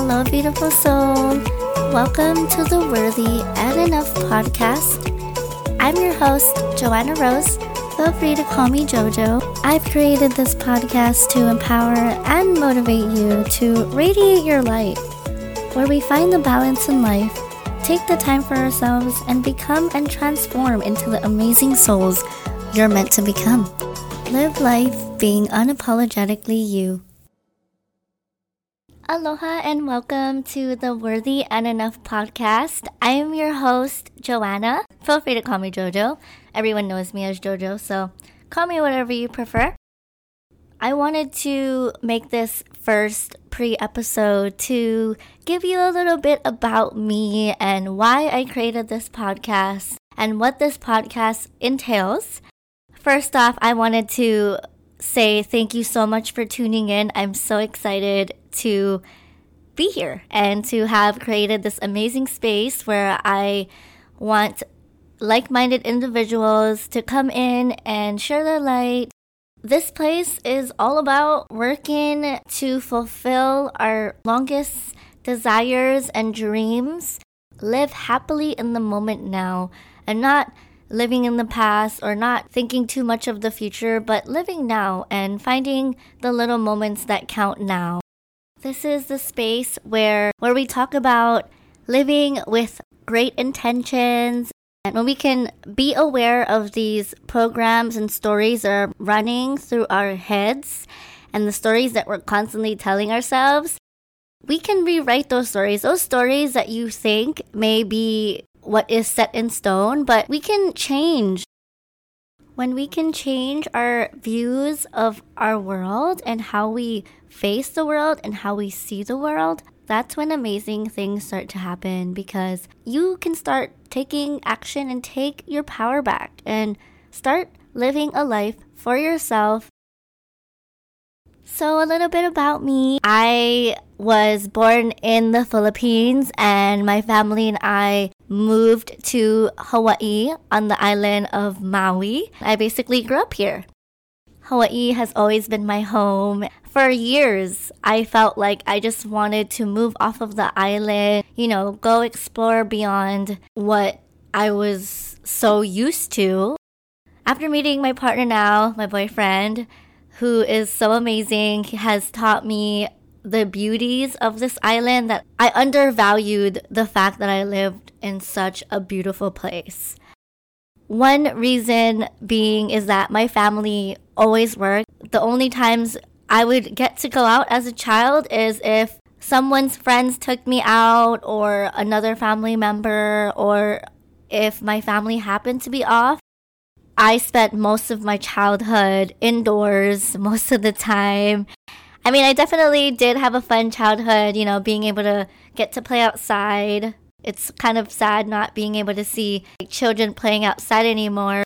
Hello, beautiful soul. Welcome to the Worthy and Enough podcast. I'm your host, Joanna Rose. Feel free to call me JoJo. I've created this podcast to empower and motivate you to radiate your light, where we find the balance in life, take the time for ourselves, and become and transform into the amazing souls you're meant to become. Live life being unapologetically you. Aloha and welcome to the Worthy and Enough podcast. I am your host, Joanna. Feel free to call me JoJo. Everyone knows me as JoJo, so call me whatever you prefer. I wanted to make this first pre episode to give you a little bit about me and why I created this podcast and what this podcast entails. First off, I wanted to say thank you so much for tuning in. I'm so excited to be here and to have created this amazing space where I want like minded individuals to come in and share their light. This place is all about working to fulfill our longest desires and dreams, live happily in the moment now, and not living in the past or not thinking too much of the future, but living now and finding the little moments that count now. This is the space where where we talk about living with great intentions and when we can be aware of these programs and stories that are running through our heads and the stories that we're constantly telling ourselves, we can rewrite those stories. Those stories that you think may be what is set in stone, but we can change. When we can change our views of our world and how we face the world and how we see the world, that's when amazing things start to happen because you can start taking action and take your power back and start living a life for yourself so, a little bit about me. I was born in the Philippines, and my family and I moved to Hawaii on the island of Maui. I basically grew up here. Hawaii has always been my home. For years, I felt like I just wanted to move off of the island, you know, go explore beyond what I was so used to. After meeting my partner now, my boyfriend, who is so amazing. He has taught me the beauties of this island that I undervalued the fact that I lived in such a beautiful place. One reason being is that my family always worked. The only times I would get to go out as a child is if someone's friends took me out or another family member or if my family happened to be off. I spent most of my childhood indoors most of the time. I mean, I definitely did have a fun childhood, you know, being able to get to play outside. It's kind of sad not being able to see like, children playing outside anymore.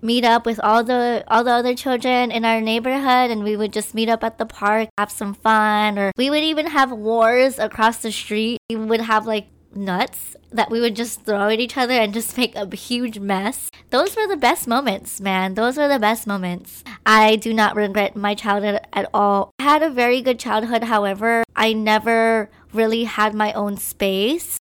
Meet up with all the all the other children in our neighborhood and we would just meet up at the park, have some fun, or we would even have wars across the street. We would have like nuts that we would just throw at each other and just make a huge mess. Those were the best moments, man. Those were the best moments. I do not regret my childhood at all. I had a very good childhood, however, I never really had my own space.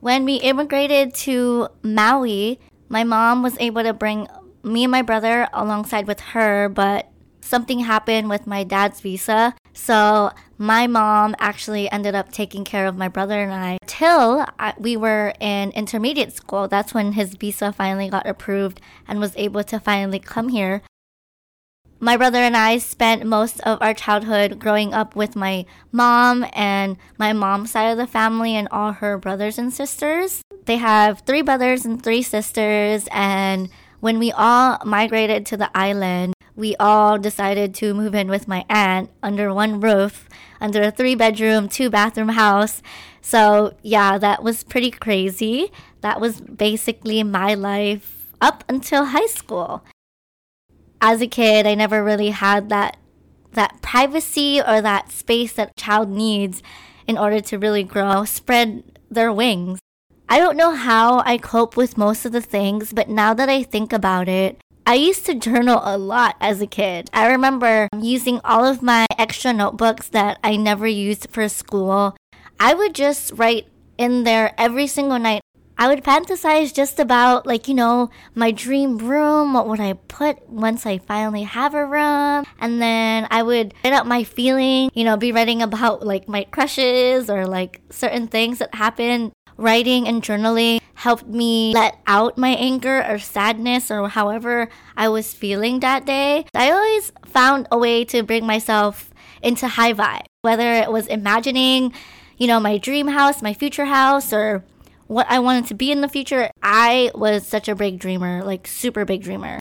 When we immigrated to Maui, my mom was able to bring me and my brother alongside with her, but something happened with my dad's visa. So my mom actually ended up taking care of my brother and I till we were in intermediate school. That's when his visa finally got approved and was able to finally come here. My brother and I spent most of our childhood growing up with my mom and my mom's side of the family and all her brothers and sisters. They have three brothers and three sisters, and when we all migrated to the island, we all decided to move in with my aunt under one roof, under a three bedroom, two bathroom house. So, yeah, that was pretty crazy. That was basically my life up until high school. As a kid, I never really had that that privacy or that space that a child needs in order to really grow, spread their wings. I don't know how I cope with most of the things, but now that I think about it, I used to journal a lot as a kid. I remember using all of my extra notebooks that I never used for school. I would just write in there every single night. I would fantasize just about, like, you know, my dream room. What would I put once I finally have a room? And then I would write out my feeling, you know, be writing about like my crushes or like certain things that happened writing and journaling helped me let out my anger or sadness or however I was feeling that day. I always found a way to bring myself into high vibe, whether it was imagining, you know, my dream house, my future house, or what I wanted to be in the future. I was such a big dreamer, like super big dreamer.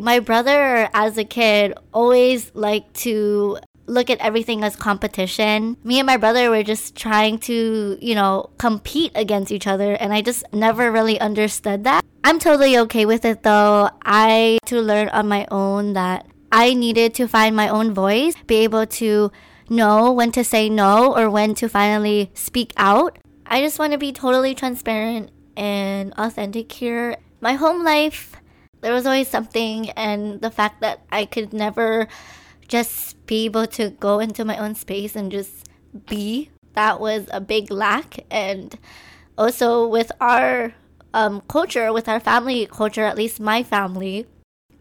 My brother, as a kid, always liked to look at everything as competition. Me and my brother were just trying to, you know, compete against each other, and I just never really understood that. I'm totally okay with it though. I to learn on my own that I needed to find my own voice, be able to know when to say no or when to finally speak out. I just want to be totally transparent and authentic here. My home life, there was always something, and the fact that I could never just be able to go into my own space and just be. That was a big lack. And also with our um, culture, with our family culture, at least my family,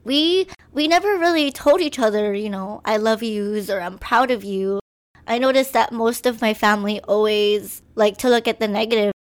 we we never really told each other, you know, I love yous or I'm proud of you. I noticed that most of my family always like to look at the negative.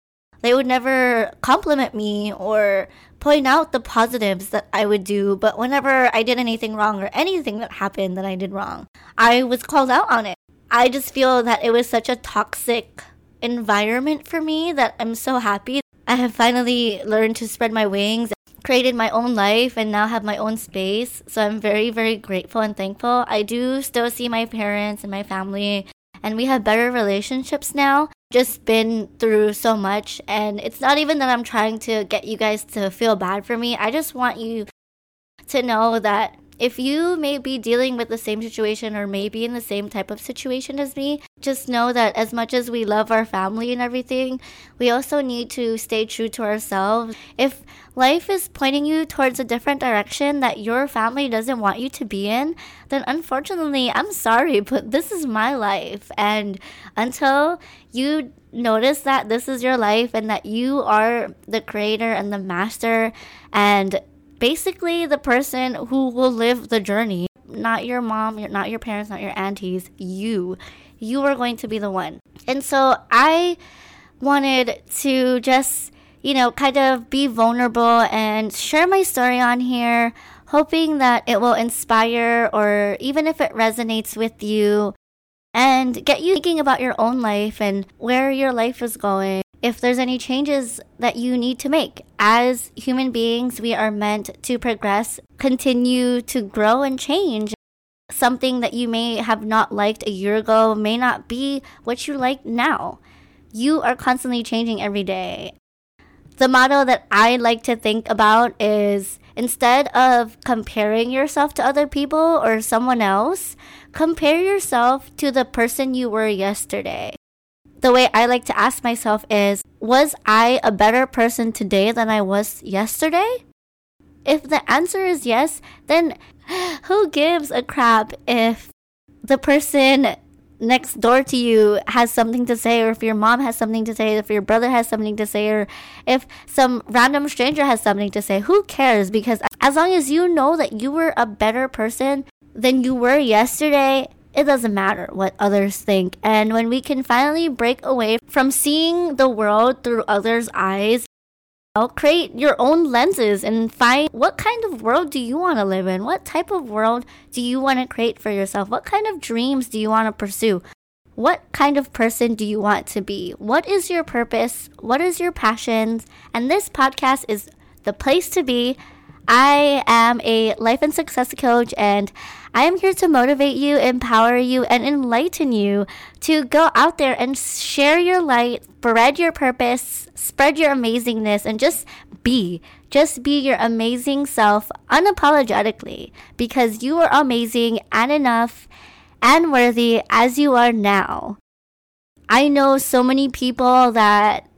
They would never compliment me or point out the positives that I would do, but whenever I did anything wrong or anything that happened that I did wrong, I was called out on it. I just feel that it was such a toxic environment for me that I'm so happy. I have finally learned to spread my wings, created my own life, and now have my own space. So I'm very, very grateful and thankful. I do still see my parents and my family, and we have better relationships now just been through so much and it's not even that I'm trying to get you guys to feel bad for me. I just want you to know that if you may be dealing with the same situation or maybe in the same type of situation as me, just know that as much as we love our family and everything, we also need to stay true to ourselves. If life is pointing you towards a different direction that your family doesn't want you to be in, then unfortunately, I'm sorry, but this is my life. And until you notice that this is your life and that you are the creator and the master and basically the person who will live the journey. Not your mom, not your parents, not your aunties, you. You are going to be the one. And so I wanted to just, you know, kind of be vulnerable and share my story on here, hoping that it will inspire or even if it resonates with you and get you thinking about your own life and where your life is going if there's any changes that you need to make. As human beings, we are meant to progress, continue to grow and change. Something that you may have not liked a year ago may not be what you like now. You are constantly changing every day. The motto that I like to think about is instead of comparing yourself to other people or someone else, compare yourself to the person you were yesterday the way I like to ask myself is Was I a better person today than I was yesterday? If the answer is yes, then who gives a crap if the person next door to you has something to say, or if your mom has something to say, if your brother has something to say, or if some random stranger has something to say? Who cares? Because as long as you know that you were a better person than you were yesterday, it doesn't matter what others think. And when we can finally break away from seeing the world through others' eyes, I'll create your own lenses and find what kind of world do you want to live in? What type of world do you want to create for yourself? What kind of dreams do you want to pursue? What kind of person do you want to be? What is your purpose? What is your passions? And this podcast is the place to be. I am a life and success coach and I am here to motivate you, empower you, and enlighten you to go out there and share your light, spread your purpose, spread your amazingness, and just be. Just be your amazing self unapologetically because you are amazing and enough and worthy as you are now. I know so many people that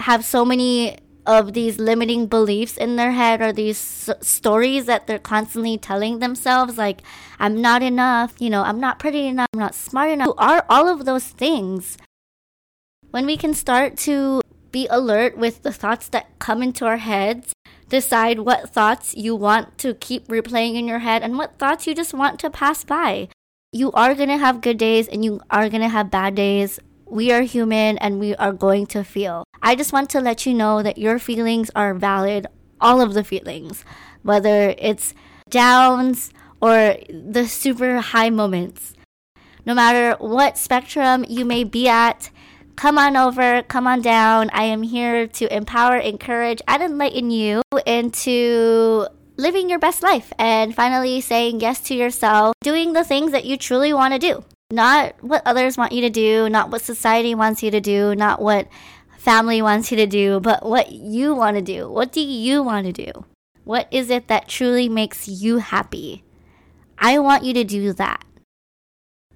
have so many of these limiting beliefs in their head or these s- stories that they're constantly telling themselves like i'm not enough you know i'm not pretty enough i'm not smart enough are all of those things. When we can start to be alert with the thoughts that come into our heads decide what thoughts you want to keep replaying in your head and what thoughts you just want to pass by you are going to have good days and you are going to have bad days we are human and we are going to feel. I just want to let you know that your feelings are valid, all of the feelings, whether it's downs or the super high moments. No matter what spectrum you may be at, come on over, come on down. I am here to empower, encourage, and enlighten you into living your best life and finally saying yes to yourself, doing the things that you truly want to do. Not what others want you to do, not what society wants you to do, not what family wants you to do, but what you want to do. What do you want to do? What is it that truly makes you happy? I want you to do that.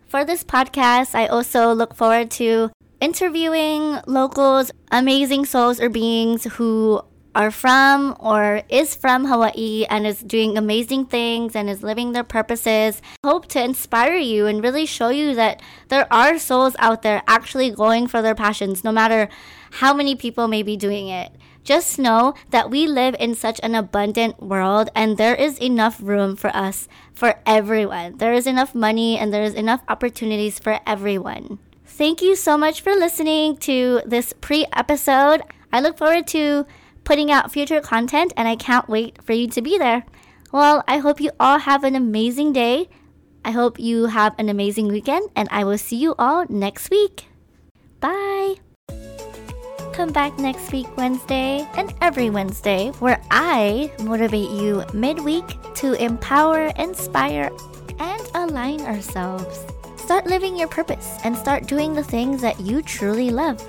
For this podcast, I also look forward to interviewing locals, amazing souls or beings who are from or is from Hawaii and is doing amazing things and is living their purposes. Hope to inspire you and really show you that there are souls out there actually going for their passions, no matter how many people may be doing it. Just know that we live in such an abundant world and there is enough room for us, for everyone. There is enough money and there is enough opportunities for everyone. Thank you so much for listening to this pre episode. I look forward to putting out future content, and I can't wait for you to be there. Well, I hope you all have an amazing day. I hope you have an amazing weekend, and I will see you all next week. Bye. Come back next week, Wednesday, and every Wednesday, where I motivate you midweek to empower, inspire, and align ourselves. Start living your purpose and start doing the things that you truly love.